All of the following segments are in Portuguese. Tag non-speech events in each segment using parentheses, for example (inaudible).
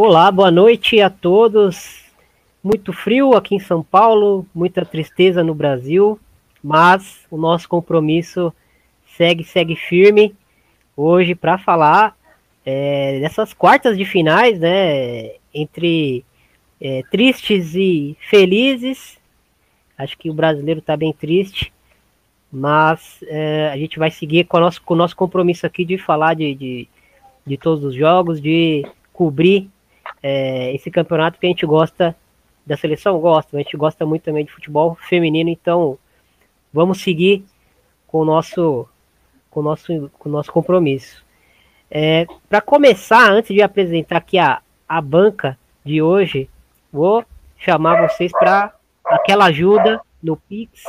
Olá, boa noite a todos. Muito frio aqui em São Paulo, muita tristeza no Brasil, mas o nosso compromisso segue, segue firme hoje para falar é, dessas quartas de finais, né? Entre é, tristes e felizes. Acho que o brasileiro está bem triste, mas é, a gente vai seguir com nosso, com o nosso compromisso aqui de falar de, de, de todos os jogos, de cobrir é, esse campeonato que a gente gosta da seleção, gosta, a gente gosta muito também de futebol feminino, então vamos seguir com o nosso, com o nosso, com o nosso compromisso. É, Para começar, antes de apresentar aqui a, a banca de hoje, vou chamar vocês para aquela ajuda no Pix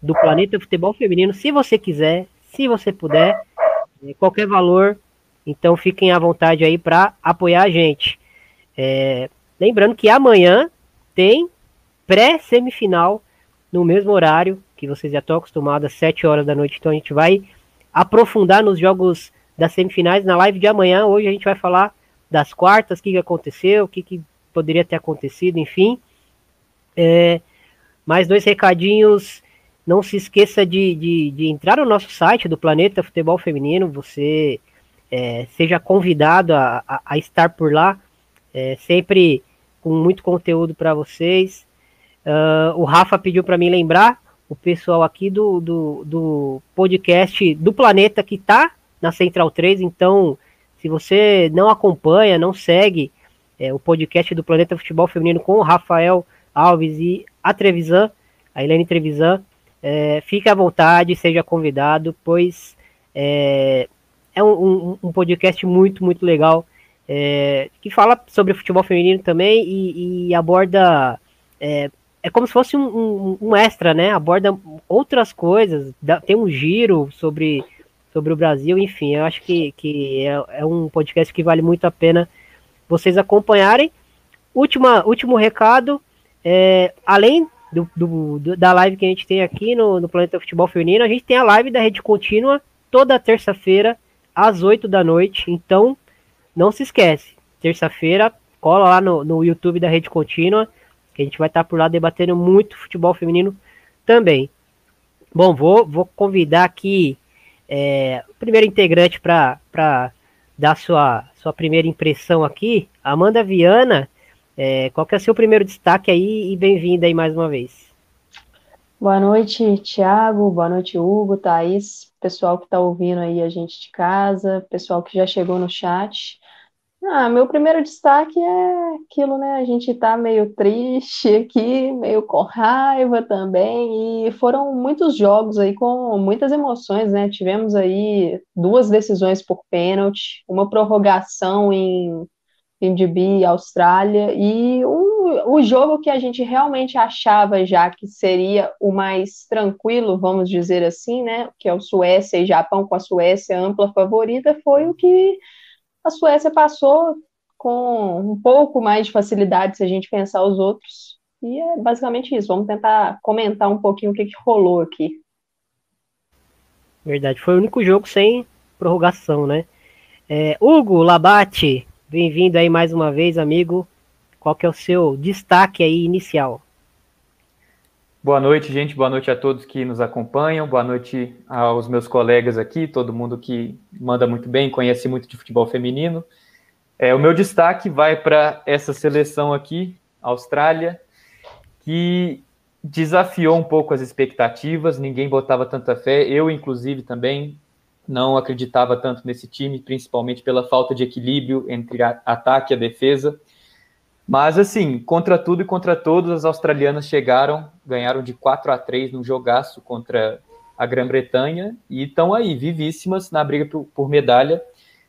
do Planeta Futebol Feminino, se você quiser, se você puder, é, qualquer valor, então fiquem à vontade aí para apoiar a gente. É, lembrando que amanhã tem pré-semifinal no mesmo horário que vocês já estão acostumados, às 7 horas da noite. Então a gente vai aprofundar nos jogos das semifinais na live de amanhã. Hoje a gente vai falar das quartas, o que, aconteceu, o que, que poderia ter acontecido, enfim. É, mais dois recadinhos. Não se esqueça de, de, de, entrar no nosso site do Planeta Futebol Feminino. Você é, seja convidado a, a, a estar por lá. É, sempre com muito conteúdo para vocês. Uh, o Rafa pediu para mim lembrar o pessoal aqui do, do, do podcast do Planeta que está na Central 3. Então, se você não acompanha, não segue é, o podcast do Planeta Futebol Feminino com o Rafael Alves e a Trevisan, a Helene Trevisan, é, fique à vontade, seja convidado, pois é, é um, um, um podcast muito, muito legal é, que fala sobre futebol feminino também e, e aborda. É, é, como se fosse um, um, um, extra, né? Aborda outras coisas, dá, tem um giro sobre, sobre o Brasil, enfim, eu acho que, que é, é um podcast que vale muito a pena vocês acompanharem. Última, último recado, é, além do, do, da live que a gente tem aqui no, no Planeta Futebol Feminino, a gente tem a live da Rede Contínua toda terça-feira, às 8 da noite. Então, não se esquece, terça-feira, cola lá no, no YouTube da Rede Contínua, que a gente vai estar por lá debatendo muito futebol feminino também. Bom, vou, vou convidar aqui é, o primeiro integrante para dar sua, sua primeira impressão aqui, Amanda Viana. É, qual que é o seu primeiro destaque aí e bem-vinda aí mais uma vez. Boa noite, Tiago. Boa noite, Hugo, Thaís, pessoal que está ouvindo aí a gente de casa, pessoal que já chegou no chat. Ah, meu primeiro destaque é aquilo, né? A gente tá meio triste aqui, meio com raiva também, e foram muitos jogos aí com muitas emoções, né? Tivemos aí duas decisões por pênalti, uma prorrogação em DB Austrália, e o, o jogo que a gente realmente achava já que seria o mais tranquilo, vamos dizer assim, né? Que é o Suécia e Japão com a Suécia ampla favorita, foi o que a Suécia passou com um pouco mais de facilidade se a gente pensar os outros. E é basicamente isso. Vamos tentar comentar um pouquinho o que, que rolou aqui. Verdade, foi o único jogo sem prorrogação, né? É, Hugo Labate, bem-vindo aí mais uma vez, amigo. Qual que é o seu destaque aí inicial? Boa noite, gente. Boa noite a todos que nos acompanham. Boa noite aos meus colegas aqui, todo mundo que manda muito bem, conhece muito de futebol feminino. É, o meu destaque vai para essa seleção aqui, Austrália, que desafiou um pouco as expectativas. Ninguém botava tanta fé. Eu, inclusive, também não acreditava tanto nesse time, principalmente pela falta de equilíbrio entre ataque e defesa. Mas, assim, contra tudo e contra todos, as australianas chegaram, ganharam de 4 a 3 num jogaço contra a Grã-Bretanha e estão aí, vivíssimas na briga por, por medalha.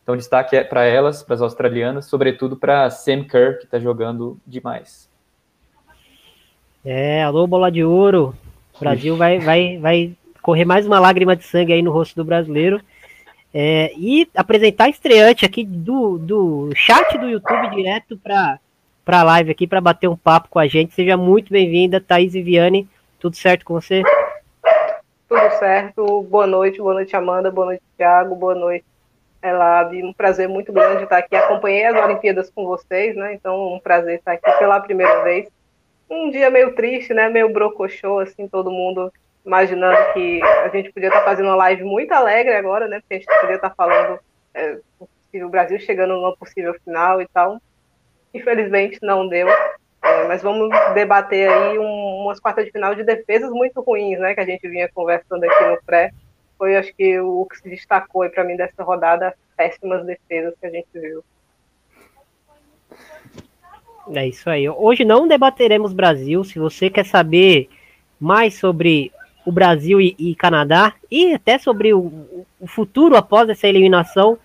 Então, destaque é para elas, para as australianas, sobretudo para Sam Kerr, que está jogando demais. É, alô, bola de ouro. O Brasil vai, vai, vai correr mais uma lágrima de sangue aí no rosto do brasileiro. É, e apresentar a estreante aqui do, do chat do YouTube direto para para a live aqui para bater um papo com a gente. Seja muito bem-vinda, Thaís Viane. Tudo certo com você? Tudo certo. Boa noite, boa noite, Amanda. Boa noite, Thiago. Boa noite, Elab, um prazer muito grande estar aqui. Acompanhei as Olimpíadas com vocês, né? Então, um prazer estar aqui pela primeira vez. Um dia meio triste, né? Meio brocochô, assim, todo mundo imaginando que a gente podia estar fazendo uma live muito alegre agora, né? Porque a gente podia estar falando é, o Brasil chegando numa possível final e tal. Infelizmente não deu. É, mas vamos debater aí um, umas quartas de final de defesas muito ruins, né? Que a gente vinha conversando aqui no pré foi, acho que, o que se destacou para mim dessa rodada, as péssimas defesas que a gente viu. É isso aí. Hoje não debateremos Brasil. Se você quer saber mais sobre o Brasil e, e Canadá e até sobre o, o, futuro após essa eliminação,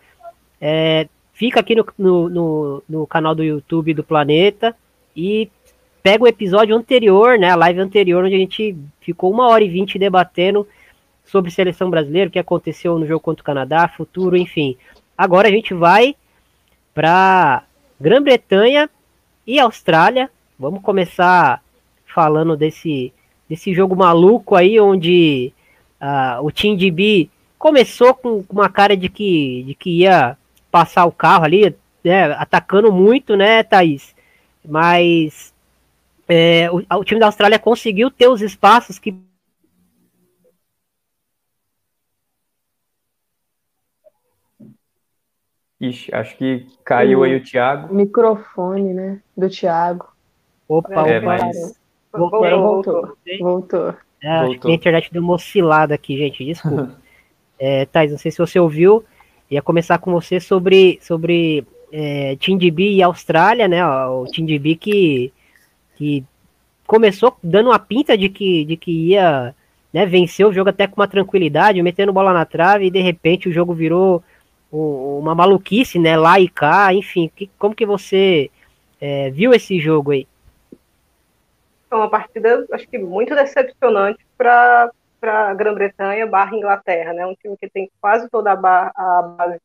é, fica aqui no, no, no, no, canal do YouTube do Planeta e pega o episódio anterior, né, a live anterior, onde a gente ficou uma hora e vinte debatendo sobre seleção brasileira, o que aconteceu no jogo contra o Canadá, futuro, enfim. Agora a gente vai para Grã-Bretanha e Austrália. Vamos começar falando desse, desse jogo maluco aí, onde uh, o Team DB começou com uma cara de que, de que ia passar o carro ali, né, atacando muito, né, Thaís? Mas é, o, o time da Austrália conseguiu ter os espaços que Ixi, acho que caiu o aí o Thiago. Microfone, né? Do Thiago. Opa, é, mas... voltou. Voltou. Voltou. É, voltou. a internet deu uma oscilada aqui, gente. Desculpa. (laughs) é, Thais, não sei se você ouviu. Ia começar com você sobre, sobre é, TeamDB e Austrália, né? O TeamDB que, que começou dando uma pinta de que, de que ia né, vencer o jogo até com uma tranquilidade, metendo bola na trave, e de repente o jogo virou uma maluquice, né? Lá e cá, enfim. Que, como que você é, viu esse jogo aí? É uma partida, acho que muito decepcionante para a Grã-Bretanha barra Inglaterra, né? Um time que tem quase toda a, a base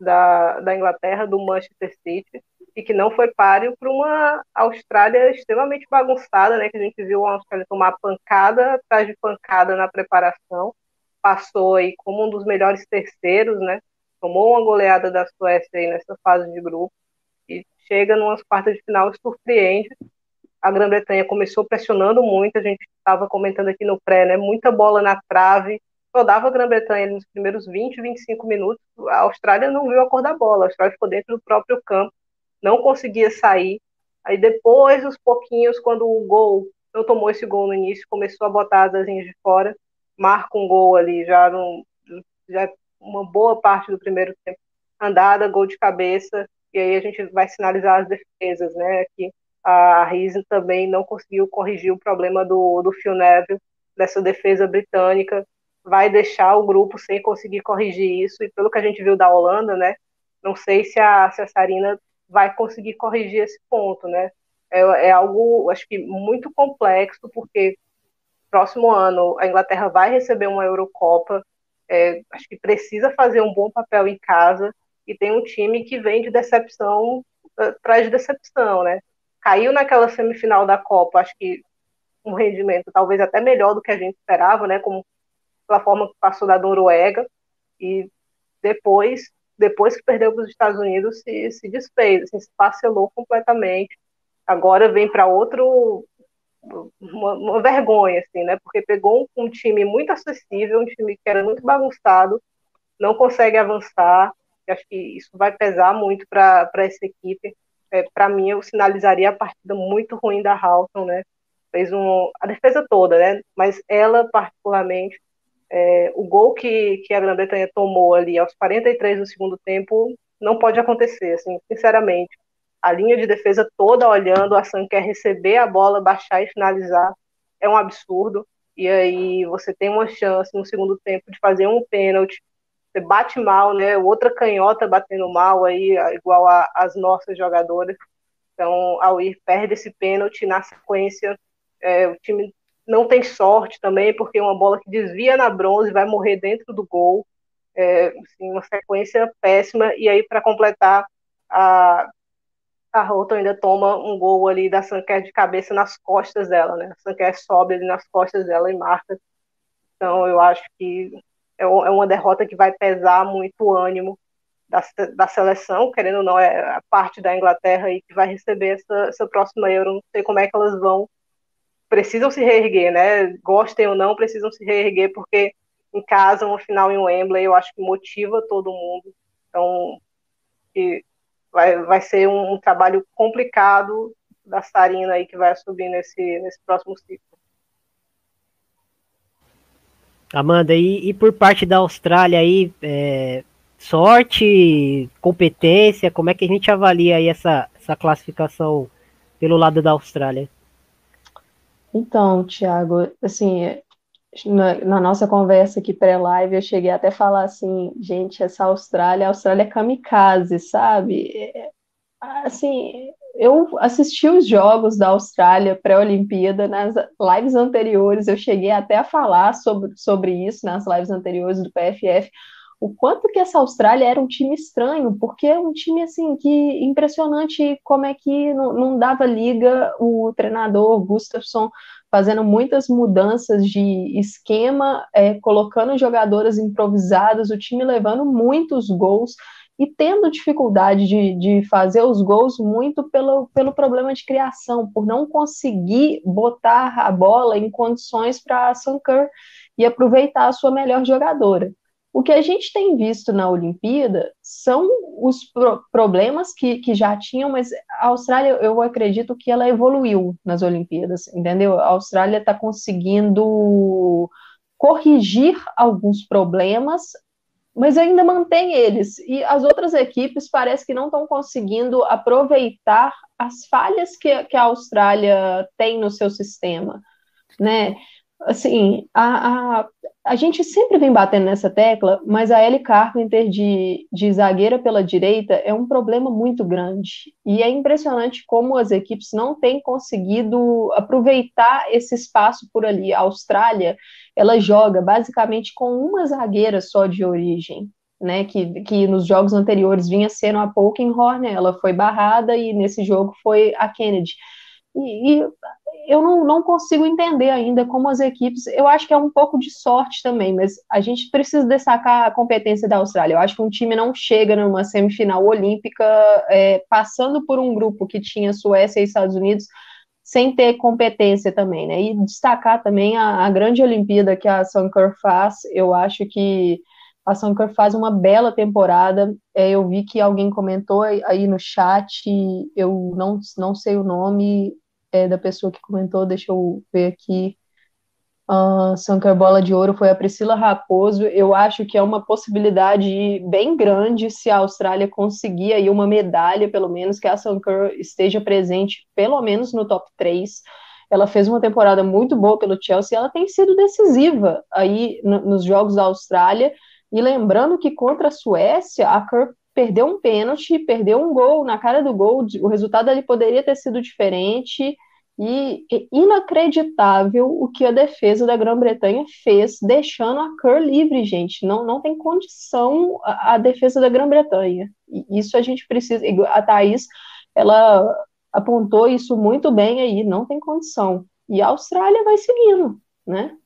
da, da Inglaterra, do Manchester City, e que não foi páreo para uma Austrália extremamente bagunçada, né? Que a gente viu a Austrália tomar pancada atrás de pancada na preparação, passou aí como um dos melhores terceiros, né? tomou uma goleada da Suécia aí nessa fase de grupo e chega numas quartas de final e surpreende. A Grã-Bretanha começou pressionando muito, a gente estava comentando aqui no pré, né? Muita bola na trave, só dava a Grã-Bretanha nos primeiros 20, 25 minutos. A Austrália não viu a cor da bola, a Austrália ficou dentro do próprio campo, não conseguia sair. Aí depois, os pouquinhos, quando o gol, não tomou esse gol no início, começou a botar as asinhas de fora, marca um gol ali, já, não, já uma boa parte do primeiro tempo andada, gol de cabeça, e aí a gente vai sinalizar as defesas, né? Que a Riesen também não conseguiu corrigir o problema do, do Phil Neville, dessa defesa britânica, vai deixar o grupo sem conseguir corrigir isso, e pelo que a gente viu da Holanda, né? Não sei se a, se a Sarina vai conseguir corrigir esse ponto, né? É, é algo, acho que, muito complexo, porque próximo ano a Inglaterra vai receber uma Eurocopa, é, acho que precisa fazer um bom papel em casa e tem um time que vem de decepção atrás de decepção, né? Caiu naquela semifinal da Copa, acho que um rendimento talvez até melhor do que a gente esperava, né? Como pela forma que passou da Noruega e depois depois que perdeu para os Estados Unidos se, se desfez, assim, se parcelou completamente. Agora vem para outro uma, uma, vergonha, assim, né? Porque pegou um, um, time muito acessível, um time que era muito bagunçado, não consegue avançar. Acho que isso vai pesar muito para essa equipe. É, para mim, eu sinalizaria a partida muito ruim da Halton, né? Fez um, a defesa toda, né? Mas ela, particularmente, é, o gol que, que a Grã-Bretanha tomou ali aos 43 do segundo tempo não pode acontecer, assim, sinceramente a linha de defesa toda olhando, a Sam quer receber a bola, baixar e finalizar, é um absurdo. E aí você tem uma chance no segundo tempo de fazer um pênalti, você bate mal, né? Outra canhota batendo mal aí, igual as nossas jogadoras. Então, ao ir perde esse pênalti na sequência, é, o time não tem sorte também, porque é uma bola que desvia na bronze vai morrer dentro do gol. É, assim, uma sequência péssima. E aí, para completar, a, a Roto ainda toma um gol ali da Sanquer de cabeça nas costas dela, né? A Sanquer sobe ali nas costas dela e marca. Então eu acho que é, é uma derrota que vai pesar muito o ânimo da, da seleção, querendo ou não, é a parte da Inglaterra aí que vai receber essa, essa próxima Euro. Não sei como é que elas vão. Precisam se reerguer, né? Gostem ou não, precisam se reerguer, porque em casa, uma final em Wembley, eu acho que motiva todo mundo. Então, vai, vai ser um, um trabalho complicado da Sarina aí que vai subir nesse, nesse próximo ciclo. Amanda, e, e por parte da Austrália aí, é, sorte, competência, como é que a gente avalia aí essa, essa classificação pelo lado da Austrália? Então, Thiago, assim, na, na nossa conversa aqui pré-live, eu cheguei até a falar assim, gente, essa Austrália, a Austrália é kamikaze, sabe? É, assim, eu assisti os jogos da Austrália pré-Olimpíada nas lives anteriores, eu cheguei até a falar sobre, sobre isso nas lives anteriores do PFF, o quanto que essa Austrália era um time estranho, porque é um time assim que impressionante como é que não, não dava liga o treinador Gustafsson fazendo muitas mudanças de esquema, é, colocando jogadoras improvisadas, o time levando muitos gols e tendo dificuldade de, de fazer os gols muito pelo, pelo problema de criação, por não conseguir botar a bola em condições para a Sanker e aproveitar a sua melhor jogadora. O que a gente tem visto na Olimpíada são os pro problemas que, que já tinham, mas a Austrália, eu acredito que ela evoluiu nas Olimpíadas, entendeu? A Austrália está conseguindo corrigir alguns problemas, mas ainda mantém eles. E as outras equipes parece que não estão conseguindo aproveitar as falhas que, que a Austrália tem no seu sistema, né? Assim, a, a, a gente sempre vem batendo nessa tecla, mas a Ellie Carpenter de, de zagueira pela direita é um problema muito grande. E é impressionante como as equipes não têm conseguido aproveitar esse espaço por ali. A Austrália, ela joga basicamente com uma zagueira só de origem. Né, que, que nos jogos anteriores vinha sendo a Polkinghorne, ela foi barrada e nesse jogo foi a Kennedy. E, e eu não, não, consigo entender ainda como as equipes. Eu acho que é um pouco de sorte também, mas a gente precisa destacar a competência da Austrália. Eu acho que um time não chega numa semifinal olímpica é, passando por um grupo que tinha Suécia e Estados Unidos sem ter competência também, né? E destacar também a, a grande Olimpíada que a Sanker faz. Eu acho que a Sanker faz uma bela temporada. É, eu vi que alguém comentou aí no chat, eu não, não sei o nome, é, da pessoa que comentou, deixa eu ver aqui. Uh, Sanker Bola de Ouro foi a Priscila Raposo. Eu acho que é uma possibilidade bem grande se a Austrália conseguir aí uma medalha, pelo menos, que a Sanker esteja presente, pelo menos no top 3. Ela fez uma temporada muito boa pelo Chelsea, ela tem sido decisiva aí no, nos jogos da Austrália. E lembrando que contra a Suécia, a Kerr perdeu um pênalti, perdeu um gol na cara do gol, o resultado ali poderia ter sido diferente. E é inacreditável o que a defesa da Grã-Bretanha fez, deixando a Kerr livre, gente. Não, não tem condição a, a defesa da Grã-Bretanha. Isso a gente precisa. A Thaís, ela apontou isso muito bem aí, não tem condição. E a Austrália vai seguindo, né?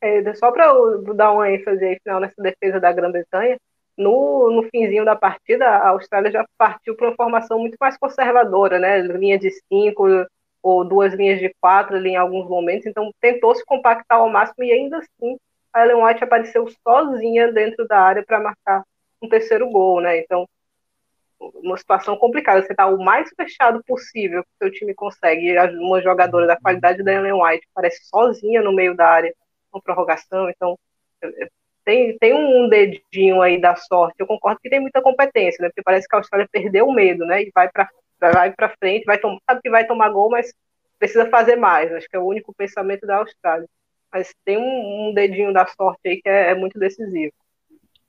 É, só para dar uma ênfase aí final nessa defesa da Grã-Bretanha, no, no finzinho da partida, a Austrália já partiu para uma formação muito mais conservadora, né? Linha de cinco ou duas linhas de quatro ali em alguns momentos, então tentou se compactar ao máximo e ainda assim a Ellen White apareceu sozinha dentro da área para marcar um terceiro gol, né? Então, uma situação complicada. Você está o mais fechado possível que o seu time consegue. Uma jogadora da qualidade da Ellen White parece sozinha no meio da área com prorrogação, então tem, tem um dedinho aí da sorte. Eu concordo que tem muita competência, né? Porque parece que a Austrália perdeu o medo, né? E vai para vai para frente, vai tomar, sabe que vai tomar gol, mas precisa fazer mais. Acho que é o único pensamento da Austrália. Mas tem um, um dedinho da sorte aí que é, é muito decisivo.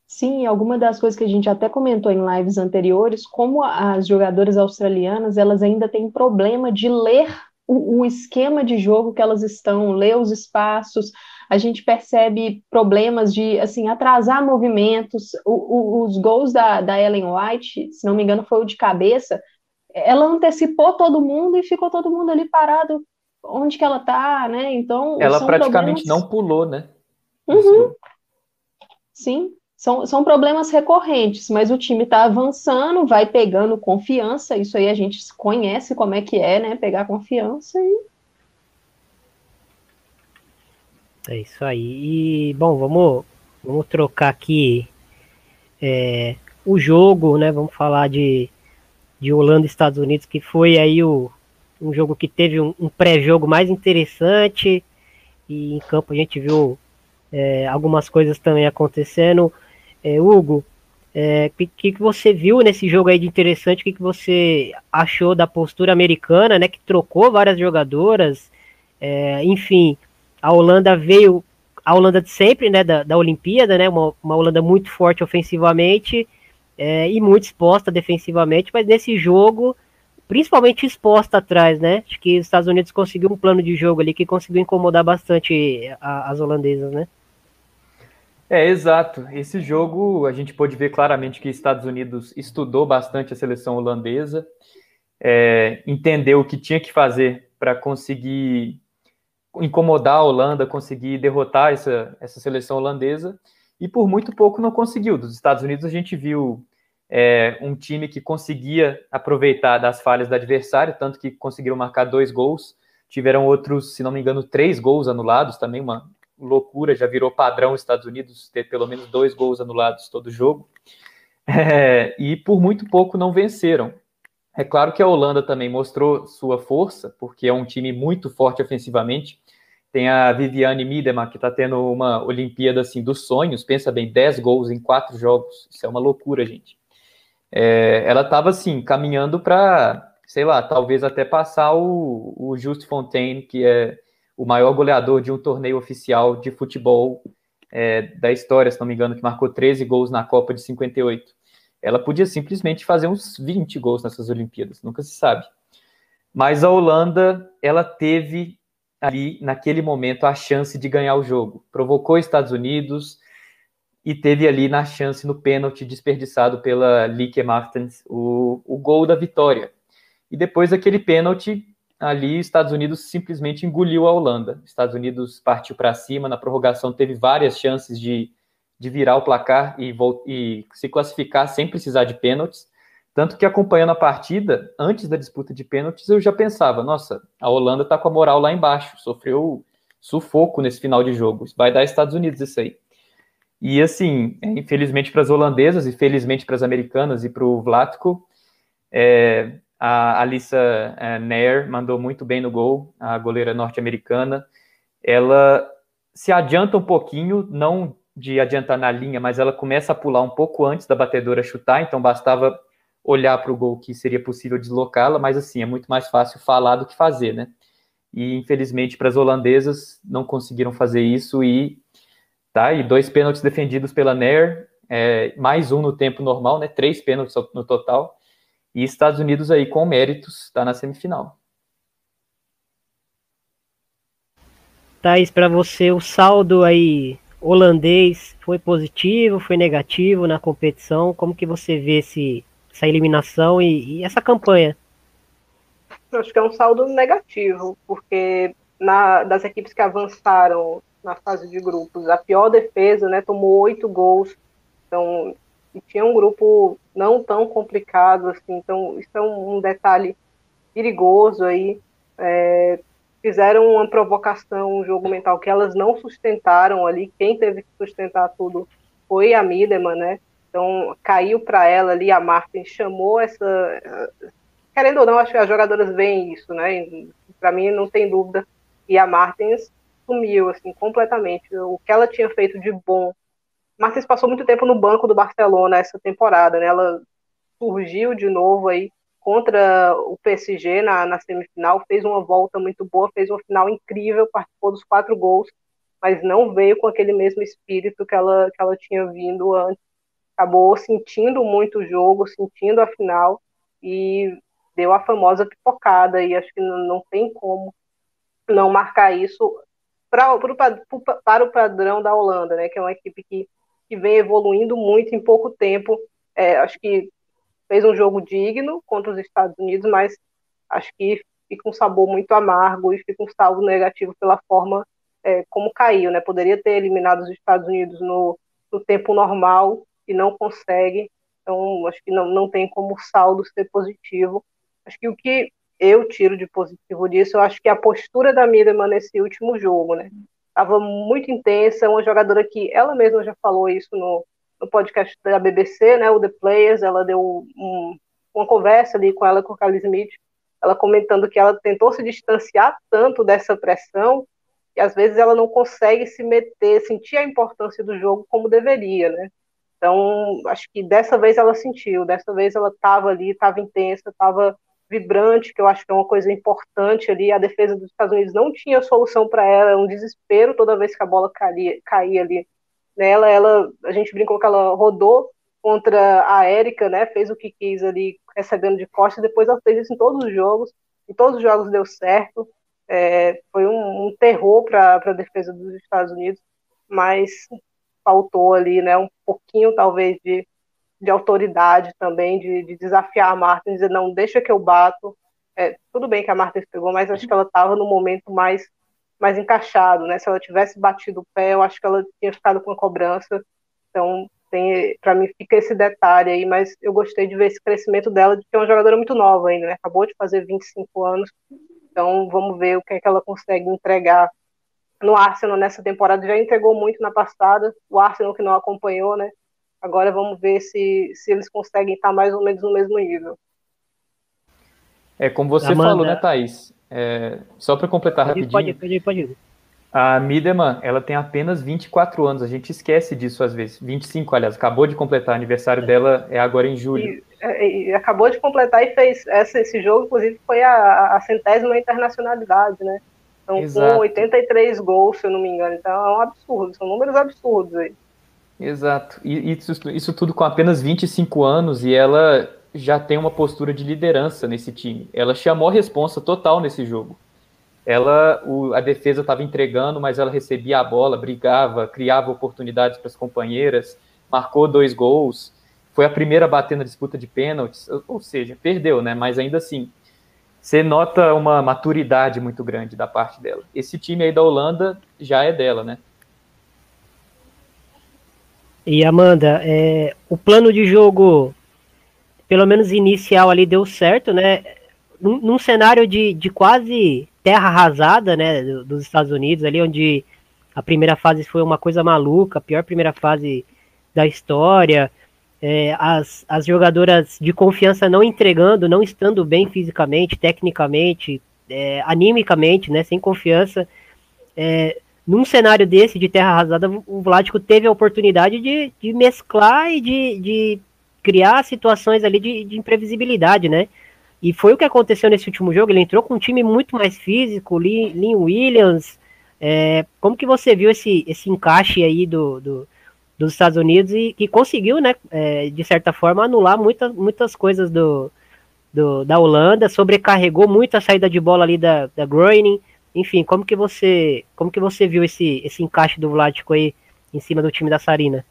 Sim, alguma das coisas que a gente até comentou em lives anteriores, como as jogadoras australianas, elas ainda têm problema de ler o, o esquema de jogo que elas estão, ler os espaços, a gente percebe problemas de assim atrasar movimentos. O, o, os gols da, da Ellen White, se não me engano, foi o de cabeça. Ela antecipou todo mundo e ficou todo mundo ali parado onde que ela tá, né? Então ela praticamente problemas... não pulou, né? Uhum. Sim, são, são problemas recorrentes, mas o time está avançando, vai pegando confiança, isso aí a gente conhece como é que é, né? Pegar confiança e. É isso aí. E, bom, vamos, vamos trocar aqui é, o jogo, né? Vamos falar de, de Holanda e Estados Unidos, que foi aí o, um jogo que teve um, um pré-jogo mais interessante. E em campo a gente viu é, algumas coisas também acontecendo. É, Hugo, o é, que, que você viu nesse jogo aí de interessante? O que, que você achou da postura americana, né? Que trocou várias jogadoras. É, enfim, a Holanda veio, a Holanda de sempre, né? Da, da Olimpíada, né? Uma, uma Holanda muito forte ofensivamente é, e muito exposta defensivamente, mas nesse jogo, principalmente exposta atrás, né? Acho que os Estados Unidos conseguiu um plano de jogo ali que conseguiu incomodar bastante a, as holandesas, né? É, exato. Esse jogo a gente pôde ver claramente que Estados Unidos estudou bastante a seleção holandesa, é, entendeu o que tinha que fazer para conseguir incomodar a Holanda, conseguir derrotar essa, essa seleção holandesa, e por muito pouco não conseguiu. Dos Estados Unidos a gente viu é, um time que conseguia aproveitar das falhas do adversário, tanto que conseguiram marcar dois gols, tiveram outros, se não me engano, três gols anulados, também uma, loucura, já virou padrão os Estados Unidos ter pelo menos dois gols anulados todo jogo. (laughs) É, e por muito pouco não venceram. É claro que a Holanda também mostrou sua força, porque é um time muito forte ofensivamente. Tem a Viviane Miedema, que está tendo uma Olimpíada assim, dos sonhos. Pensa bem, 10 gols em quatro jogos. Isso é uma loucura, gente. É, ela estava assim, caminhando para, sei lá, talvez até passar o, o Just Fontaine, que é o maior goleador de um torneio oficial de futebol é, da história, se não me engano, que marcou 13 gols na Copa de 58. Ela podia simplesmente fazer uns 20 gols nessas Olimpíadas, nunca se sabe. Mas a Holanda, ela teve ali, naquele momento, a chance de ganhar o jogo. Provocou os Estados Unidos e teve ali na chance, no pênalti desperdiçado pela Lieke Martens, o, o gol da vitória. E depois daquele pênalti, ali Estados Unidos simplesmente engoliu a Holanda. Estados Unidos partiu para cima, na prorrogação teve várias chances de, de virar o placar e, e se classificar sem precisar de pênaltis. Tanto que acompanhando a partida, antes da disputa de pênaltis, eu já pensava: nossa, a Holanda está com a moral lá embaixo, sofreu sufoco nesse final de jogo. Vai dar Estados Unidos isso aí. E assim, infelizmente para as holandesas e felizmente para as americanas e para o Vlatko, é, a Alissa é, Nair mandou muito bem no gol, a goleira norte-americana. Ela se adianta um pouquinho, não de adiantar na linha, mas ela começa a pular um pouco antes da batedora chutar, então bastava olhar para o gol que seria possível deslocá-la, mas assim, é muito mais fácil falar do que fazer, né? E infelizmente para as holandesas não conseguiram fazer isso e tá, e dois pênaltis defendidos pela Nair, é, mais um no tempo normal, né? Três pênaltis no total e Estados Unidos aí com méritos está na semifinal. Thaís, para você o saldo aí holandês foi positivo, foi negativo na competição? Como que você vê esse, essa eliminação e, e essa campanha? Acho que é um saldo negativo, porque na, das equipes que avançaram na fase de grupos, a pior defesa, né, tomou oito gols. Então, e tinha um grupo não tão complicado assim, então isso é um, detalhe perigoso aí. É, fizeram uma provocação, um jogo mental que elas não sustentaram ali. Quem teve que sustentar tudo foi a Miedema, né? Então caiu para ela ali, a Martin chamou essa. Querendo ou não, acho que as jogadoras veem isso, né? Para mim não tem dúvida. E a Martins sumiu assim completamente. O que ela tinha feito de bom Martins passou muito tempo no banco do Barcelona essa temporada, né? Ela surgiu de novo aí contra o PSG na, na semifinal, fez uma volta muito boa, fez uma final incrível, participou dos quatro gols, mas não veio com aquele mesmo espírito que ela, que ela tinha vindo antes. Acabou sentindo muito o jogo, sentindo a final e deu a famosa pipocada e acho que não, não tem como não marcar isso pra, pro, para o padrão da Holanda, né? Que é uma equipe que que vem evoluindo muito em pouco tempo. É, acho que fez um jogo digno contra os Estados Unidos, mas acho que fica um sabor muito amargo e fica um saldo negativo pela forma é, como caiu, né? Poderia ter eliminado os Estados Unidos no, no tempo normal e não consegue. Então, acho que não, não tem como saldo ser positivo. Acho que o que eu tiro de positivo disso, eu acho que a postura da Miriam nesse último jogo, né? Estava muito intensa, uma jogadora que ela mesma já falou isso no, no podcast da BBC, né, o The Players, ela deu um, uma conversa ali com ela, com a Kylie Smith, ela comentando que ela tentou se distanciar tanto dessa pressão que às vezes ela não consegue se meter, sentir a importância do jogo como deveria, né? Então, acho que dessa vez ela sentiu, dessa vez ela estava ali, estava intensa, estava vibrante, que eu acho que é uma coisa importante ali. A defesa dos Estados Unidos não tinha solução para ela, um desespero toda vez que a bola caía, caía ali nela. Ela, a gente brincou que ela rodou contra a Érica, né? Fez o que quis ali, recebendo de costas. Depois ela fez isso em todos os jogos. Em todos os jogos deu certo. É, foi um, um terror para a defesa dos Estados Unidos, mas faltou ali, né, um pouquinho talvez de, de autoridade também, de, de desafiar a Marta, dizer, não, deixa que eu bato. É, tudo bem que a Marta pegou, mas acho que ela estava no momento mais, mais encaixado, né? Se ela tivesse batido o pé, eu acho que ela tinha ficado com a cobrança. Então, para mim fica esse detalhe aí, mas eu gostei de ver esse crescimento dela, de que é uma jogadora muito nova ainda, né? Acabou de fazer 25 anos. Então, vamos ver o que é que ela consegue entregar no Arsenal nessa temporada, já entregou muito na passada, o Arsenal que não acompanhou, né? Agora vamos ver se, se eles conseguem estar mais ou menos no mesmo nível. É como você Amanda. falou, né, Thaís? É, só para completar pode, rapidinho. Pode, pode, pode ir. A Mideman, ela tem apenas 24 anos, a gente esquece disso às vezes. 25, aliás, acabou de completar, o aniversário dela é agora em julho. E, é, e, acabou de completar e fez essa, esse jogo, inclusive, foi a, a centésima internacionalidade, né? Então, Exato. com 83 gols, se eu não me engano. Então, é um absurdo, são números absurdos aí. Exato. E isso, isso tudo com apenas 25 anos e ela já tem uma postura de liderança nesse time. Ela chamou a responsa total nesse jogo. Ela, o, a defesa estava entregando, mas ela recebia a bola, brigava, criava oportunidades para as companheiras, marcou dois gols, foi a primeira a bater na disputa de pênaltis, ou seja, perdeu, né? Mas ainda assim, você nota uma maturidade muito grande da parte dela. Esse time aí da Holanda já é dela, né? E Amanda, é, o plano de jogo, pelo menos inicial ali, deu certo, né? Num, num cenário de, de quase terra arrasada, né, dos Estados Unidos, ali onde a primeira fase foi uma coisa maluca, a pior primeira fase da história, é, as, as jogadoras de confiança não entregando, não estando bem fisicamente, tecnicamente, é, animicamente, né, sem confiança. É, num cenário desse de terra arrasada, o Vlático teve a oportunidade de, de mesclar e de, de criar situações ali de, de, imprevisibilidade, né? E foi o que aconteceu nesse último jogo. Ele entrou com um time muito mais físico, Lin Williams. É, como que você viu esse, esse encaixe aí do, do dos Estados Unidos e que conseguiu, né, é, de certa forma, anular muitas, muitas coisas do, do, da Holanda, sobrecarregou muito a saída de bola ali da, da Groening. Enfim, como que você como que você viu esse, esse encaixe do Vlático aí em cima do time da Sarina?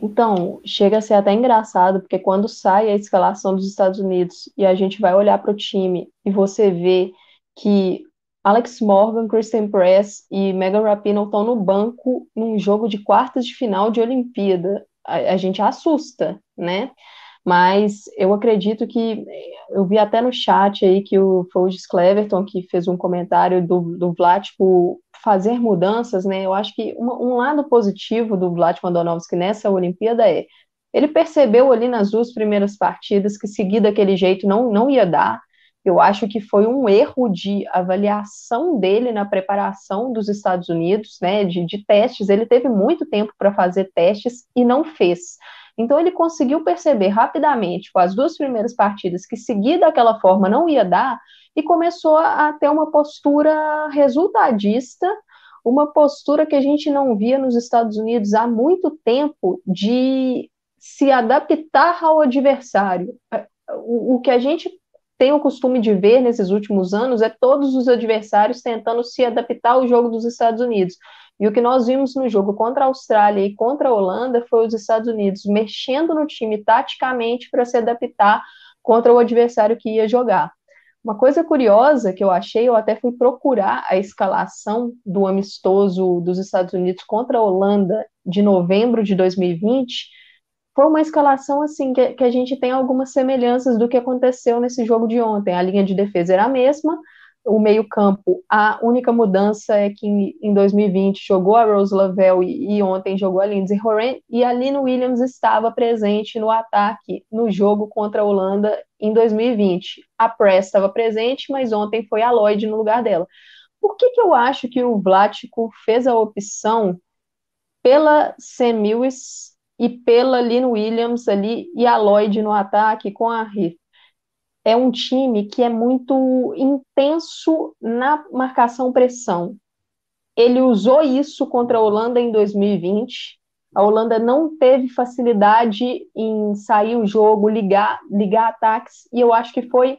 Então, chega a ser até engraçado, porque quando sai a escalação dos Estados Unidos e a gente vai olhar para o time e você vê que Alex Morgan, Kristen Press e Megan Rapinoe estão no banco num jogo de quartas de final de Olimpíada. A, a, gente assusta, né? Mas eu acredito que eu vi até no chat aí que o foi o Cleverton que fez um comentário do, do Vlatko fazer mudanças, né? Eu acho que uma, um lado positivo do Vlatko Andonovski nessa Olimpíada é ele percebeu ali nas duas primeiras partidas que seguir daquele jeito não, não ia dar, eu acho que foi um erro de avaliação dele na preparação dos Estados Unidos, né, de, de testes. Ele teve muito tempo para fazer testes e não fez. Então ele conseguiu perceber rapidamente, com as duas primeiras partidas, que seguir daquela forma não ia dar e começou a ter uma postura resultadista, uma postura que a gente não via nos Estados Unidos há muito tempo de se adaptar ao adversário. O, o que a gente tem o costume de ver nesses últimos anos é todos os adversários tentando se adaptar ao jogo dos Estados Unidos. E o que nós vimos no jogo contra a Austrália e contra a Holanda foi os Estados Unidos mexendo no time taticamente para se adaptar contra o adversário que ia jogar. Uma coisa curiosa que eu achei, eu até fui procurar a escalação do amistoso dos Estados Unidos contra a Holanda de novembro de 2020. Foi uma escalação assim que, que a gente tem algumas semelhanças do que aconteceu nesse jogo de ontem. A linha de defesa era a mesma, o meio-campo, a única mudança é que em 2020 jogou a Rose Lavelle e, e ontem jogou a Lindsay Horan, e a Lynn Williams estava presente no ataque no jogo contra a Holanda em 2020. A Press estava presente, mas ontem foi a Lloyd no lugar dela. Por que, que eu acho que o Vlático fez a opção pela Sam Lewis e pela Lynn Williams ali e a Lloyd no ataque com a Heath? É um time que é muito intenso na marcação-pressão. Ele usou isso contra a Holanda em 2020. A Holanda não teve facilidade em sair o jogo, ligar, ligar ataques, e eu acho que foi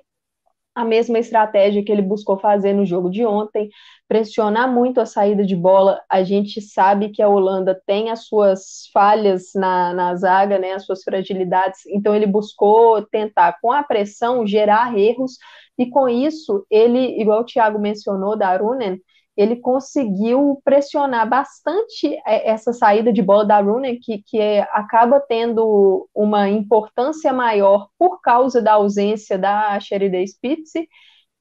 a mesma estratégia que ele buscou fazer no jogo de ontem, pressionar muito a saída de bola. A gente sabe que a Holanda tem as suas falhas na, na zaga, né, as suas fragilidades, então ele buscou tentar, com a pressão, gerar erros, e com isso, ele, igual o Thiago mencionou, da Arunen, ele conseguiu pressionar bastante é, essa saída de bola da Rooney, que, que é, acaba tendo uma importância maior por causa da ausência da Sheridan Spitz.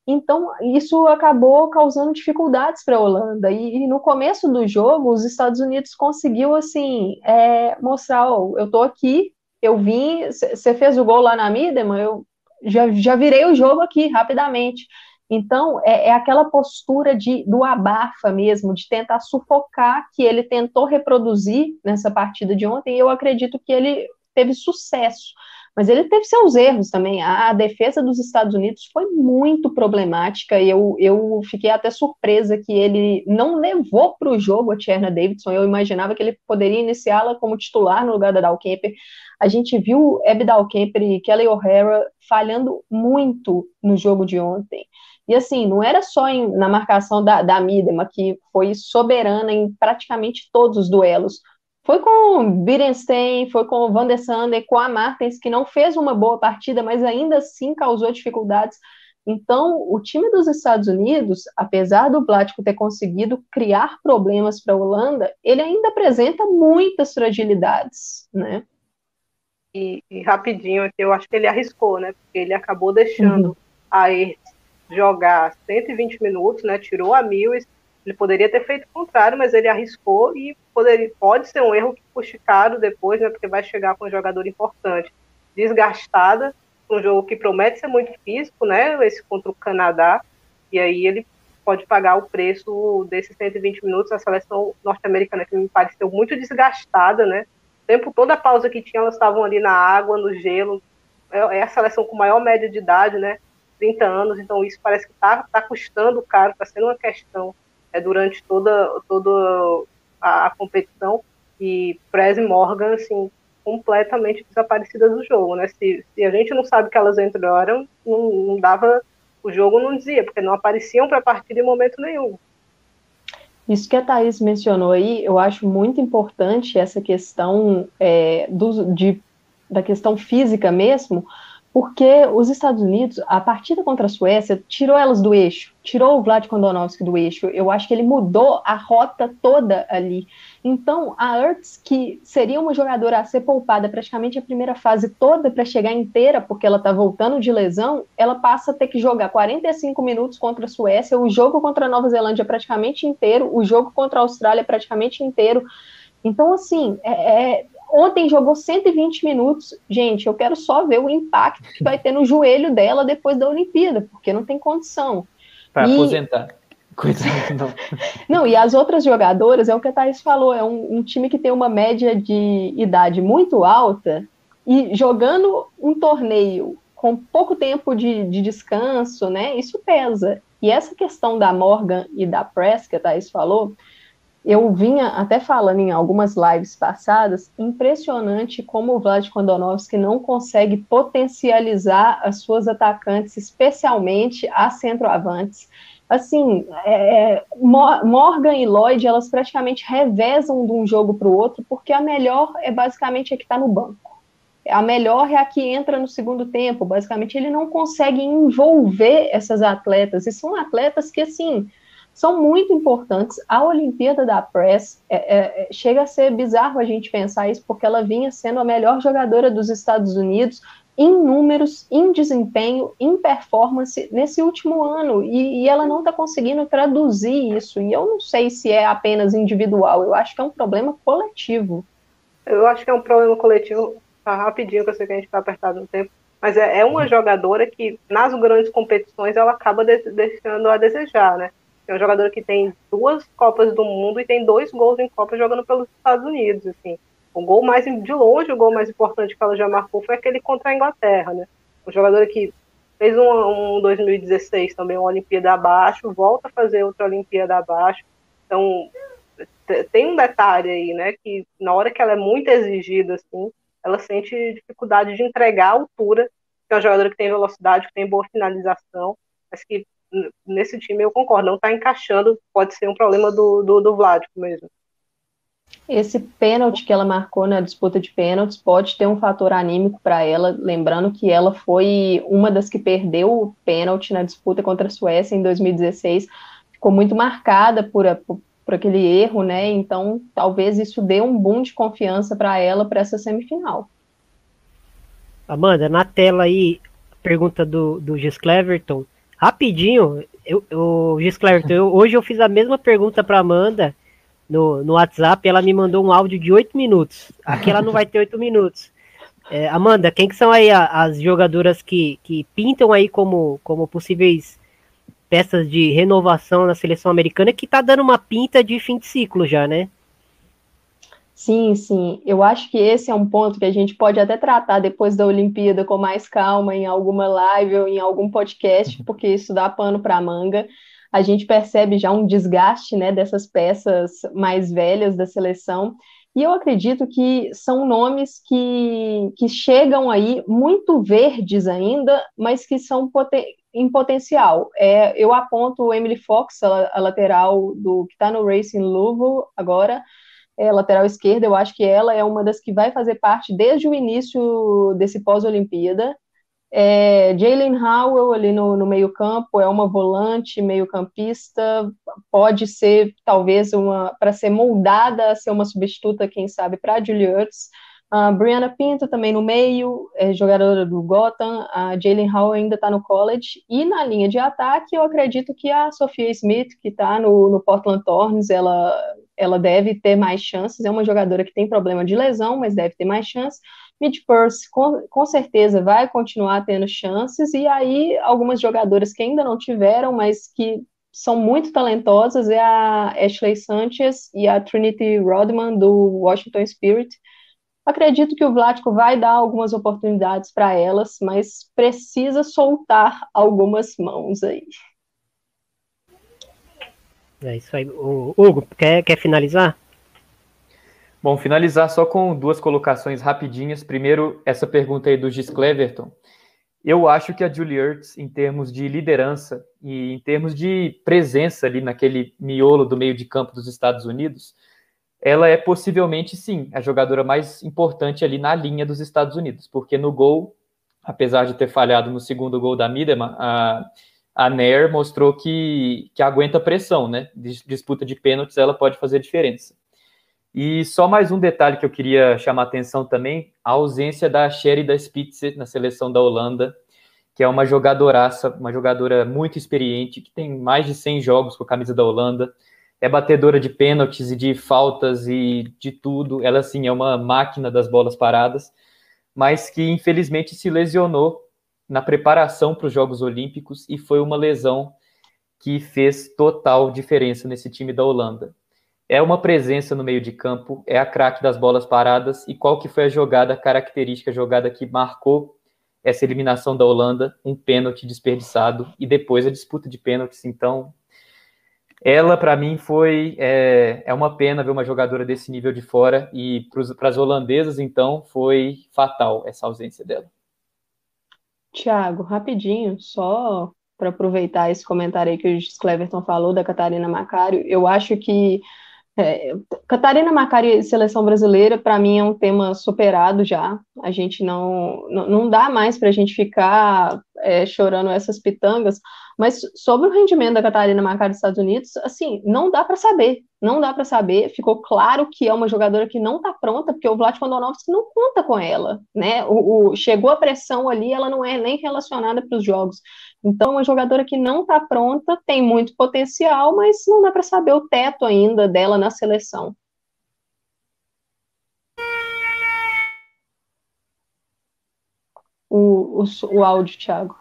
Então, isso acabou causando dificuldades para a Holanda. E, e, no começo do jogo, os Estados Unidos conseguiu assim é, mostrar: oh, eu estou aqui, eu vim, você fez o gol lá na Midema, eu já, já virei o jogo aqui rapidamente. Então, é, é, aquela postura de, do abafa mesmo, de tentar sufocar, que ele tentou reproduzir nessa partida de ontem, e eu acredito que ele teve sucesso. Mas ele teve seus erros também. A, a defesa dos Estados Unidos foi muito problemática, eu, eu fiquei até surpresa que ele não levou para o jogo a Tierna Davidson. Eu imaginava que ele poderia iniciá-la como titular no lugar da Dal Kemper. A gente viu Abby Dal Kemper e Kelly O'Hara falhando muito no jogo de ontem. E assim, não era só em, na marcação da, da Midema, que foi soberana em praticamente todos os duelos. Foi com o Birenstein, foi com o Van der Sander, com a Martens, que não fez uma boa partida, mas ainda assim causou dificuldades. Então, o time dos Estados Unidos, apesar do Blático ter conseguido criar problemas para a Holanda, ele ainda apresenta muitas fragilidades, né? E, e, rapidinho aqui, eu acho que ele arriscou, né? Porque ele acabou deixando uhum. a Ertz jogar 120 minutos, né? Tirou a Mills. Ele poderia ter feito o contrário, mas ele arriscou e poderia, pode ser um erro que custe caro depois, né? Porque vai chegar com um jogador importante, desgastada, um jogo que promete ser muito físico, né? Esse contra o Canadá. E aí ele pode pagar o preço desses 120 minutos. A seleção norte-americana que me pareceu muito desgastada, né? O tempo toda a pausa que tinha, elas estavam ali na água, no gelo. É, é a seleção com maior média de idade, né? 30 anos, então isso parece que está tá custando caro, está sendo uma questão é, durante toda, toda a, a competição. E Prez e Morgan, assim, completamente desaparecidas do jogo, né? Se, se a gente não sabe que elas entraram, não, não dava, o jogo não dizia, porque não apareciam para a partida em momento nenhum. Isso que a Thaís mencionou aí, eu acho muito importante essa questão é, do, de, da questão física mesmo, porque os Estados Unidos, a partida contra a Suécia, tirou elas do eixo, tirou o Vlad Kondonovski do eixo. Eu acho que ele mudou a rota toda ali. Então, a Ertz, que seria uma jogadora a ser poupada praticamente a primeira fase toda para chegar inteira, porque ela está voltando de lesão, ela passa a ter que jogar 45 minutos contra a Suécia, o jogo contra a Nova Zelândia praticamente inteiro, o jogo contra a Austrália praticamente inteiro. Então, assim, é, é Ontem jogou 120 minutos. Gente, eu quero só ver o impacto que vai ter no joelho dela depois da Olimpíada, porque não tem condição. Para e... aposentar. Coisa (laughs) não. não, e as outras jogadoras, é o que a Thais falou, é um, um time que tem uma média de idade muito alta e jogando um torneio com pouco tempo de, de, descanso, né? Isso pesa. E essa questão da Morgan e da Press, que a Thais falou, eu vinha até falando em algumas lives passadas, impressionante como o Vlad Kondonovski não consegue potencializar as suas atacantes, especialmente as centroavantes. Assim, é, é Morgan e Lloyd, elas praticamente revezam de um jogo para o outro, porque a melhor é basicamente a que está no banco. a melhor é a que entra no segundo tempo. Basicamente, ele não consegue envolver essas atletas. E são atletas que, assim, são muito importantes. A Olimpíada da Press é, é, é, chega a ser bizarro a gente pensar isso, porque ela vinha sendo a melhor jogadora dos Estados Unidos em números, em desempenho, em performance nesse último ano, e, e ela não está conseguindo traduzir isso. E eu não sei se é apenas individual, eu acho que é um problema coletivo. Eu acho que é um problema coletivo, tá rapidinho, que eu sei que a gente está apertado no tempo, mas é, é, uma jogadora que, nas grandes competições, ela acaba de, deixando a desejar, né? É uma jogadora que tem duas Copas do Mundo e tem dois gols em Copa jogando pelos Estados Unidos, assim. O gol mais, de longe, o gol mais importante que ela já marcou foi aquele contra a Inglaterra, né? Um jogador que fez um, um 2016 também, uma Olimpíada abaixo, volta a fazer outra Olimpíada abaixo. Então, tem um detalhe aí, né? Que na hora que ela é muito exigida, assim, ela sente dificuldade de entregar a altura, que é uma jogadora que tem velocidade, que tem boa finalização, mas que nesse time eu concordo, não está encaixando, pode ser um problema do, do, do Vládico mesmo. Esse pênalti que ela marcou na disputa de pênaltis pode ter um fator anímico para ela, lembrando que ela foi uma das que perdeu o pênalti na disputa contra a Suécia em 2016, ficou muito marcada por, por, por aquele erro, né? Então, talvez isso dê um boom de confiança para ela para essa semifinal. Amanda, na tela aí, pergunta do, do Gis Cleverton. Rapidinho, eu, eu, Gis Cleverton, eu, hoje eu fiz a mesma pergunta para Amanda no, no WhatsApp, ela me mandou um áudio de 8 minutos. Aqui ela não vai ter 8 minutos. É, Amanda, quem que são aí as jogadoras que, que pintam aí como, como possíveis peças de renovação na seleção americana que tá dando uma pinta de fim de ciclo já, né? Sim, sim. Eu acho que esse é um ponto que a gente pode até tratar depois da Olimpíada com mais calma em alguma live ou em algum podcast, uhum. porque isso dá pano para manga a gente percebe já um desgaste né, dessas peças mais velhas da seleção. E eu acredito que são nomes que, que chegam aí muito verdes ainda, mas que são poten em potencial. É, eu aponto Emily Fox, a, a lateral do que está no Racing Louisville agora, é, lateral esquerda, eu acho que ela é uma das que vai fazer parte desde o início desse pós-Olimpíada. É, Jalen Howell ali no, no meio-campo é uma volante, meio-campista, pode ser talvez uma para ser moldada a ser uma substituta, quem sabe, para Julie Ertz. A Brianna Pinto também no meio, é jogadora do Gotham. A Jalen Howell ainda está no college. E na linha de ataque, eu acredito que a Sophia Smith, que está no, no Portland Thorns, ela, ela deve ter mais chances. É uma jogadora que tem problema de lesão, mas deve ter mais chances. Mid Purse com, com certeza vai continuar tendo chances, e aí algumas jogadoras que ainda não tiveram, mas que são muito talentosas é a Ashley Sanchez e a Trinity Rodman do Washington Spirit. Acredito que o Vlático vai dar algumas oportunidades para elas, mas precisa soltar algumas mãos aí. É isso aí. O Hugo, quer, quer finalizar? Bom, finalizar só com duas colocações rapidinhas. Primeiro, essa pergunta aí do Gis Cleverton. Eu acho que a Julie Ertz, em termos de liderança e em termos de presença ali naquele miolo do meio de campo dos Estados Unidos, ela é possivelmente, sim, a jogadora mais importante ali na linha dos Estados Unidos, porque no gol, apesar de ter falhado no segundo gol da Miedema, a, a Nair mostrou que, que aguenta pressão, né? Disputa de pênaltis, ela pode fazer diferença. E só mais um detalhe que eu queria chamar atenção também, a ausência da Sherida Spitzer na seleção da Holanda, que é uma jogadoraça, uma jogadora muito experiente, que tem mais de 100 jogos com a camisa da Holanda, é batedora de pênaltis e de faltas e de tudo, ela sim é uma máquina das bolas paradas, mas que infelizmente se lesionou na preparação para os Jogos Olímpicos e foi uma lesão que fez total diferença nesse time da Holanda é uma presença no meio de campo, é a craque das bolas paradas e qual que foi a jogada característica, a jogada que marcou essa eliminação da Holanda, um pênalti desperdiçado e depois a disputa de pênaltis. Então, ela para mim foi é, é uma pena ver uma jogadora desse nível de fora e para as holandesas então foi fatal essa ausência dela. Tiago, rapidinho, só para aproveitar esse comentário aí que o Cleverton falou da Catarina Macário, eu acho que É, Catarina Macari seleção brasileira, para mim, é um tema superado já. A gente não, não, não dá mais para a gente ficar é, chorando essas pitangas, mas sobre o rendimento da Catarina Macari dos Estados Unidos, assim, não dá para saber, não dá para saber. Ficou claro que é uma jogadora que não está pronta, porque o Vlad Kondonovski não conta com ela, né? O, o, chegou a pressão ali, ela não é nem relacionada para os jogos. Então, uma jogadora que não está pronta, tem muito potencial, mas não dá para saber o teto ainda dela na seleção. O, o, o áudio, Thiago.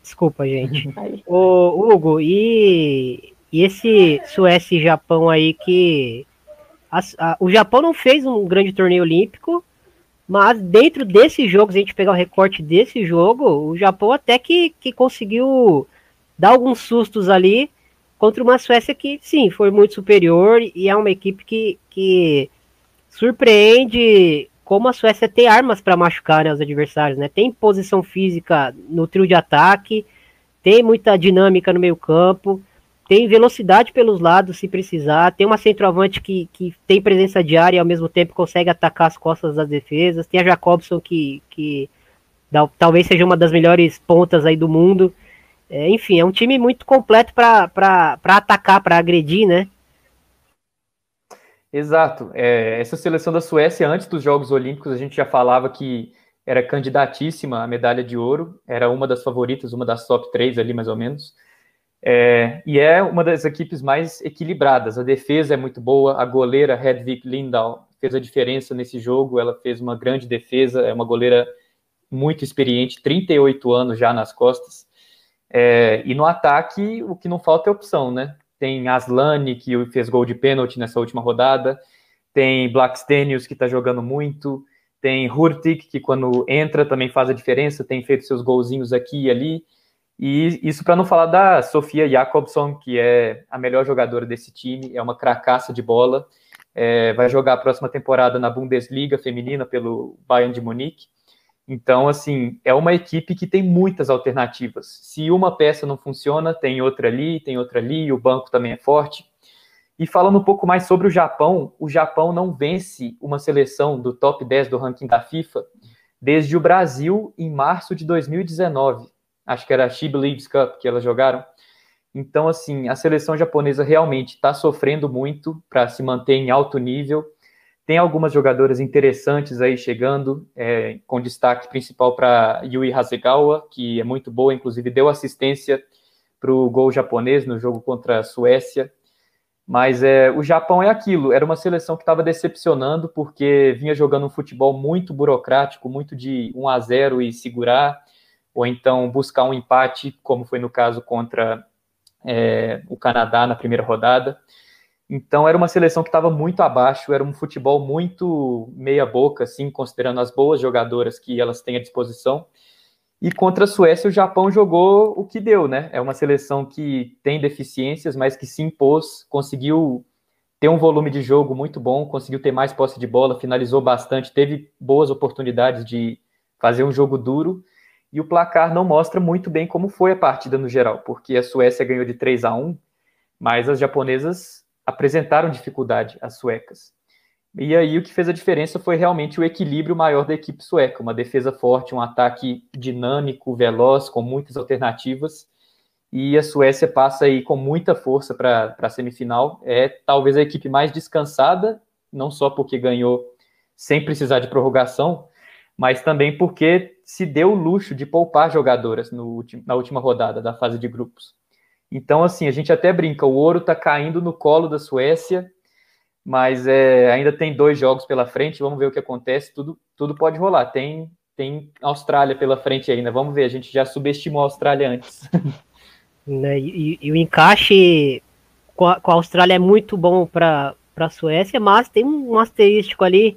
Desculpa, gente. o Hugo, e, e esse Suécia e Japão aí que. A, a, o Japão não fez um grande torneio olímpico, mas dentro desse jogo, se a gente pegar o recorte desse jogo, o Japão até que, que conseguiu dar alguns sustos ali contra uma Suécia que, sim, foi muito superior e é uma equipe que, que surpreende como a Suécia tem armas para machucar né, os adversários, né? Tem posição física no trio de ataque, tem muita dinâmica no meio campo, tem velocidade pelos lados se precisar, tem uma centroavante que, que tem presença diária e ao mesmo tempo consegue atacar as costas das defesas, tem a Jacobson que, que dá, talvez seja uma das melhores pontas aí do mundo. É, enfim, é um time muito completo para atacar, para agredir, né? Exato. É, essa seleção da Suécia, antes dos Jogos Olímpicos, a gente já falava que era candidatíssima à medalha de ouro, era uma das favoritas, uma das top três ali, mais ou menos. É, e é uma das equipes mais equilibradas. A defesa é muito boa, a goleira Hedvig Lindahl fez a diferença nesse jogo, ela fez uma grande defesa, é uma goleira muito experiente, 38 anos já nas costas. É, e no ataque, o que não falta é opção, né? Tem Aslani, que fez gol de pênalti nessa última rodada, tem Blackstenius, que está jogando muito, tem Hurtig, que quando entra também faz a diferença, tem feito seus golzinhos aqui e ali. E isso para não falar da Sofia Jacobson, que é a melhor jogadora desse time, é uma cracaça de bola. É, vai jogar a próxima temporada na Bundesliga feminina pelo Bayern de Munique. Então, assim, é uma equipe que tem muitas alternativas. Se uma peça não funciona, tem outra ali, tem outra ali, o banco também é forte. E falando um pouco mais sobre o Japão, o Japão não vence uma seleção do top 10 do ranking da FIFA desde o Brasil em março de 2019 acho que era a She Believes Cup que elas jogaram. Então, assim, a seleção japonesa realmente está sofrendo muito para se manter em alto nível. Tem algumas jogadoras interessantes aí chegando, é, com destaque principal para Yui Hasegawa, que é muito boa, inclusive deu assistência para o gol japonês no jogo contra a Suécia. Mas é, o Japão é aquilo, era uma seleção que estava decepcionando, porque vinha jogando um futebol muito burocrático, muito de 1 a 0 e segurar ou então buscar um empate, como foi no caso contra é, o Canadá na primeira rodada. Então era uma seleção que estava muito abaixo, era um futebol muito meia boca, assim, considerando as boas jogadoras que elas têm à disposição. E contra a Suécia, o Japão jogou o que deu, né? É uma seleção que tem deficiências, mas que se impôs, conseguiu ter um volume de jogo muito bom, conseguiu ter mais posse de bola, finalizou bastante, teve boas oportunidades de fazer um jogo duro e o placar não mostra muito bem como foi a partida no geral, porque a Suécia ganhou de 3 a 1, mas as japonesas apresentaram dificuldade às suecas. E aí o que fez a diferença foi realmente o equilíbrio maior da equipe sueca, uma defesa forte, um ataque dinâmico, veloz, com muitas alternativas. E a Suécia passa aí com muita força para a semifinal. É talvez a equipe mais descansada, não só porque ganhou sem precisar de prorrogação, mas também porque se deu o luxo de poupar jogadoras no, na última rodada da fase de grupos. Então, assim, a gente até brinca, o ouro está caindo no colo da Suécia, mas é, ainda tem dois jogos pela frente, vamos ver o que acontece, tudo, tudo pode rolar. Tem, tem Austrália pela frente ainda, vamos ver, a gente já subestimou a Austrália antes. (laughs) Né, e, e, o encaixe com a, com a Austrália é muito bom para a Suécia, mas tem um asterístico ali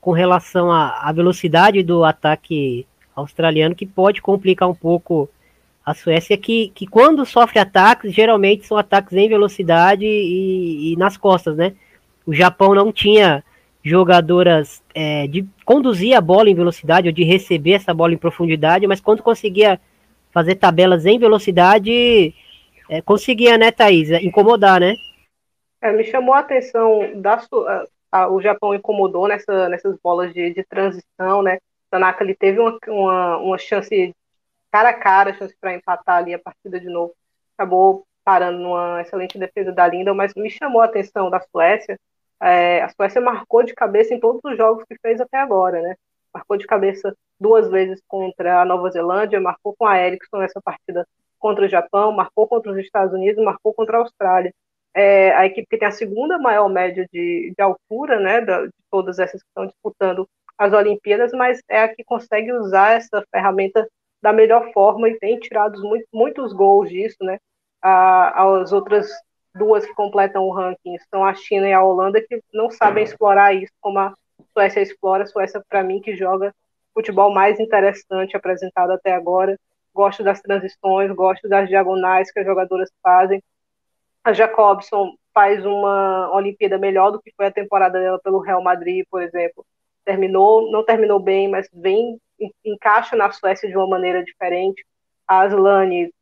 com relação à, à velocidade do ataque australiano que pode complicar um pouco a Suécia, que, que quando sofre ataques, geralmente são ataques em velocidade e, e nas costas, né? O Japão não tinha jogadoras é, de conduzir a bola em velocidade ou de receber essa bola em profundidade, mas quando conseguia fazer tabelas em velocidade, é, conseguia, né, Thaís, incomodar, né? É, me chamou a atenção da a, o Japão incomodou nessa, nessas bolas de, de transição, né? Tanaka ele teve uma, uma, uma chance cara a cara, chance para empatar ali a partida de novo. Acabou parando numa excelente defesa da Linda, mas me chamou a atenção da Suécia. É, a Suécia marcou de cabeça em todos os jogos que fez até agora, né? Marcou de cabeça duas vezes contra a Nova Zelândia, marcou com a Ericsson nessa partida contra o Japão, marcou contra os Estados Unidos, marcou contra a Austrália. É a equipe que tem a segunda maior média de, de altura, né, de todas essas que estão disputando as Olimpíadas, mas é a que consegue usar essa ferramenta da melhor forma e tem tirado muito, muitos gols disso, né? as outras duas que completam o ranking são a China e a Holanda, que não sabem explorar isso como a Suécia explora. A Suécia, para mim, que joga futebol mais interessante apresentado até agora. Gosto das transições, gosto das diagonais que as jogadoras fazem. A Jacobson faz uma Olimpíada melhor do que foi a temporada dela pelo Real Madrid, por exemplo. Terminou, não terminou bem, mas vem encaixa na Suécia de uma maneira diferente. A Aslane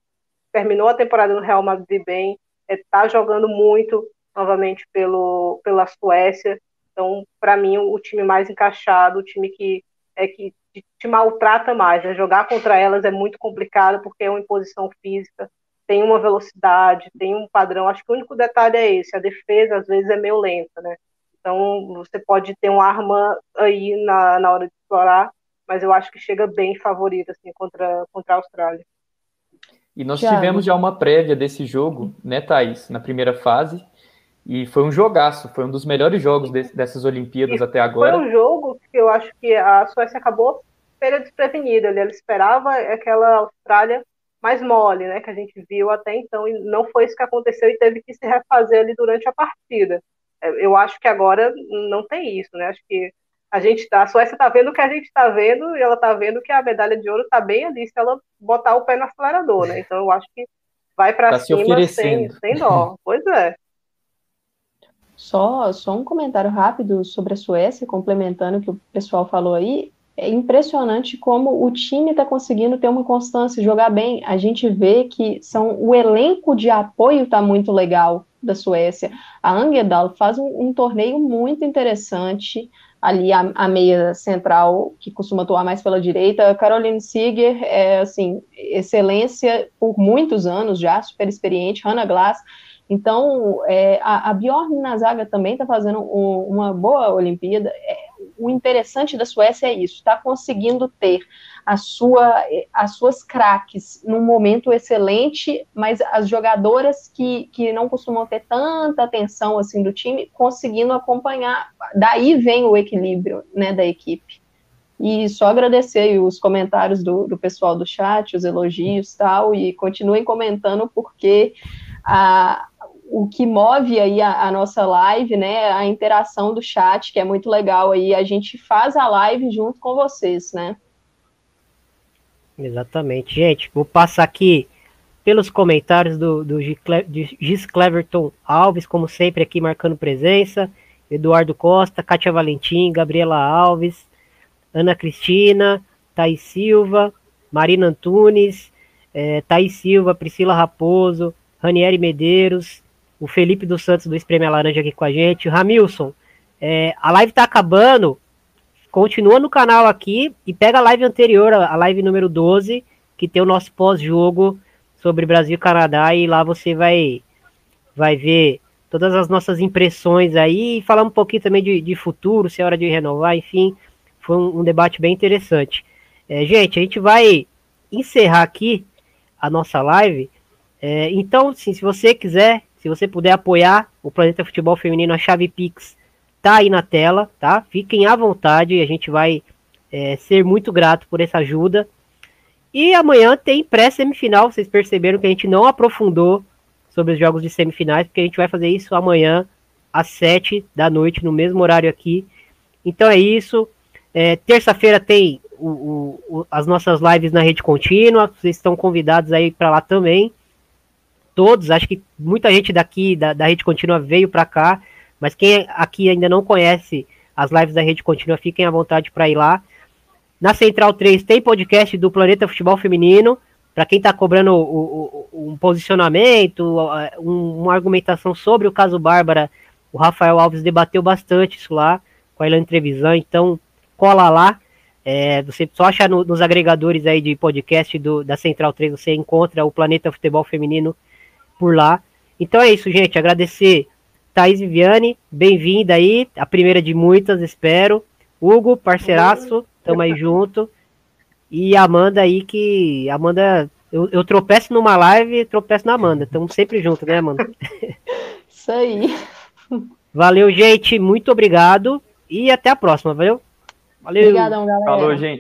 terminou a temporada no Real Madrid bem, está é, jogando muito novamente pelo, pela Suécia. Então, para mim, o, time mais encaixado, o time que é que te maltrata mais. Né? Jogar contra elas é muito complicado porque é uma imposição física, tem uma velocidade, tem um padrão. Acho que o único detalhe é esse: a defesa às vezes é meio lenta, né? Então, você pode ter uma arma aí na, na hora de explorar, mas eu acho que chega bem favorito assim, contra, contra a Austrália. E nós Thiago. tivemos já uma prévia desse jogo, né, Thaís, na primeira fase, e foi um jogaço, foi um dos melhores jogos de, dessas Olimpíadas e até agora. Foi um jogo que eu acho que a Suécia acabou pela desprevenida, ela esperava aquela Austrália mais mole, né, que a gente viu até então, e não foi isso que aconteceu e teve que se refazer ali durante a partida. Eu acho que agora não tem isso, né, acho que a gente tá, a Suécia está vendo o que a gente está vendo e ela está vendo que a medalha de ouro está bem ali se ela botar o pé no acelerador, né? Então eu acho que vai para tá cima sem, sem dó. Pois é. Só, só um comentário rápido sobre a Suécia, complementando o que o pessoal falou aí. É impressionante como o time está conseguindo ter uma constância, jogar bem. A gente vê que são o elenco de apoio está muito legal da Suécia. A Angedal faz um, um torneio muito interessante ali a, a, meia central, que costuma atuar mais pela direita. Caroline Seeger é, assim, excelência por muitos anos já, super experiente. Hannah Glass. Então, é, a, a Bjorn na zaga também está fazendo um, uma boa Olimpíada. O interessante da Suécia é isso, está conseguindo ter a sua, as suas craques num momento excelente, mas as jogadoras que, que não costumam ter tanta atenção assim do time, conseguindo acompanhar. Daí vem o equilíbrio né, da equipe. E só agradecer os comentários do, do pessoal do chat, os elogios tal, e continuem comentando porque a, o que move aí a, a, nossa live, né, a interação do chat, que é muito legal aí, a gente faz a live junto com vocês, né? Exatamente. Gente, vou passar aqui pelos comentários do, do Gis Cleverton Alves, como sempre, aqui marcando presença. Eduardo Costa, Kátia Valentim, Gabriela Alves, Ana Cristina, Thaís Silva, Marina Antunes, é, Thaís Silva, Priscila Raposo, Ranieri Medeiros, o Felipe dos Santos do Espreme Laranja aqui com a gente, Ramilson. É, a live tá acabando, continua no canal aqui e pega a live anterior, a live número 12, que tem o nosso pós-jogo sobre Brasil e Canadá, e lá você vai, vai ver todas as nossas impressões aí e falar um pouquinho também de, de futuro, se é hora de renovar, enfim, foi um, um debate bem interessante. É, gente, a gente vai encerrar aqui a nossa live. É, então, sim, se você quiser, se você puder apoiar o Planeta Futebol Feminino, a chave Pix tá aí na tela, tá? Fiquem à vontade, a gente vai é, ser muito grato por essa ajuda. E amanhã tem pré-semifinal, vocês perceberam que a gente não aprofundou sobre os jogos de semifinais, porque a gente vai fazer isso amanhã às 7 da noite, no mesmo horário aqui. Então é isso. É, Terça-feira tem o, o, o, as nossas lives na rede contínua, vocês estão convidados aí para lá também. Todos, acho que muita gente daqui da, da rede contínua veio para cá. Mas quem aqui ainda não conhece as lives da Rede Contínua, fiquem à vontade para ir lá. Na Central 3 tem podcast do Planeta Futebol Feminino. para quem está cobrando o, o, um posicionamento, um, uma argumentação sobre o caso Bárbara, o Rafael Alves debateu bastante isso lá com a Ilana Trevisan, então cola lá. É, você só achar no, nos agregadores aí de podcast do, da Central 3, você encontra o Planeta Futebol Feminino por lá. Então é isso, gente. Agradecer Thaís Viviane, bem-vinda aí, a primeira de muitas, espero. Hugo, parceiraço, tamo aí junto. E Amanda aí, que. Amanda, eu, eu tropeço numa live e tropeço na Amanda. Estamos sempre juntos, né, Amanda? (laughs) Isso aí. Valeu, gente. Muito obrigado. E até a próxima, valeu? Valeu. Obrigadão, galera. Falou, gente.